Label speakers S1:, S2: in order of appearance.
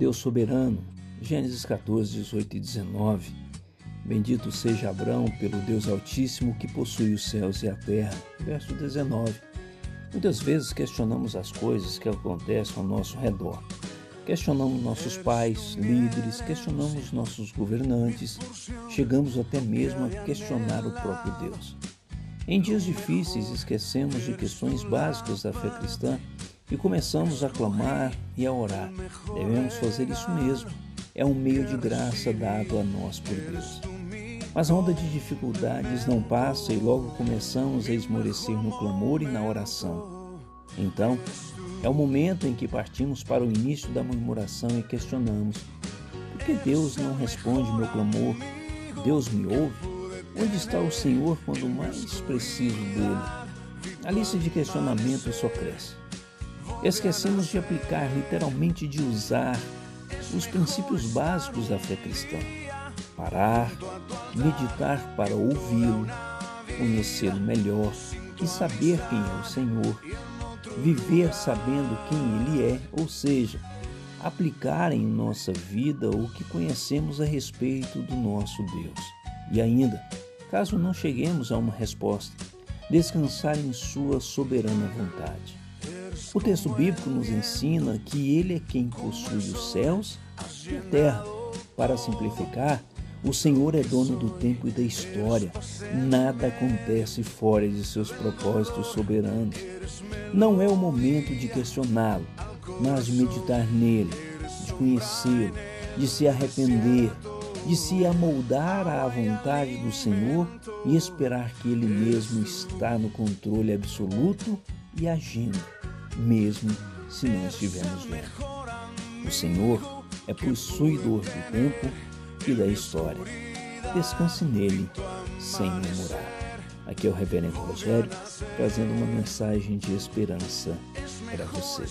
S1: Deus soberano, Gênesis 14, 18 e 19. Bendito seja Abraão pelo Deus Altíssimo que possui os céus e a terra. Verso 19. Muitas vezes questionamos as coisas que acontecem ao nosso redor. Questionamos nossos pais, líderes, questionamos nossos governantes, chegamos até mesmo a questionar o próprio Deus. Em dias difíceis, esquecemos de questões básicas da fé cristã e começamos a clamar e a orar. Devemos fazer isso mesmo. É um meio de graça dado a nós por Deus. Mas a onda de dificuldades não passa e logo começamos a esmorecer no clamor e na oração. Então, é o momento em que partimos para o início da murmuração e questionamos: por que Deus não responde meu clamor? Deus me ouve? Onde está o Senhor quando mais preciso dele? A lista de questionamentos só cresce. Esquecemos de aplicar, literalmente de usar, os princípios básicos da fé cristã. Parar, meditar para ouvi-lo, conhecê-lo melhor e saber quem é o Senhor. Viver sabendo quem Ele é, ou seja, aplicar em nossa vida o que conhecemos a respeito do nosso Deus. E ainda, caso não cheguemos a uma resposta, descansar em Sua soberana vontade. O texto bíblico nos ensina que Ele é quem possui os céus e a terra. Para simplificar, o Senhor é dono do tempo e da história. Nada acontece fora de seus propósitos soberanos. Não é o momento de questioná-lo, mas de meditar nele, de conhecê-lo, de se arrepender, de se amoldar à vontade do Senhor e esperar que Ele mesmo está no controle absoluto e agindo mesmo se não estivermos vendo. O Senhor é possuidor do tempo e da história. Descanse nele sem murmurar. Aqui é o Reverendo Rogério trazendo uma mensagem de esperança para você.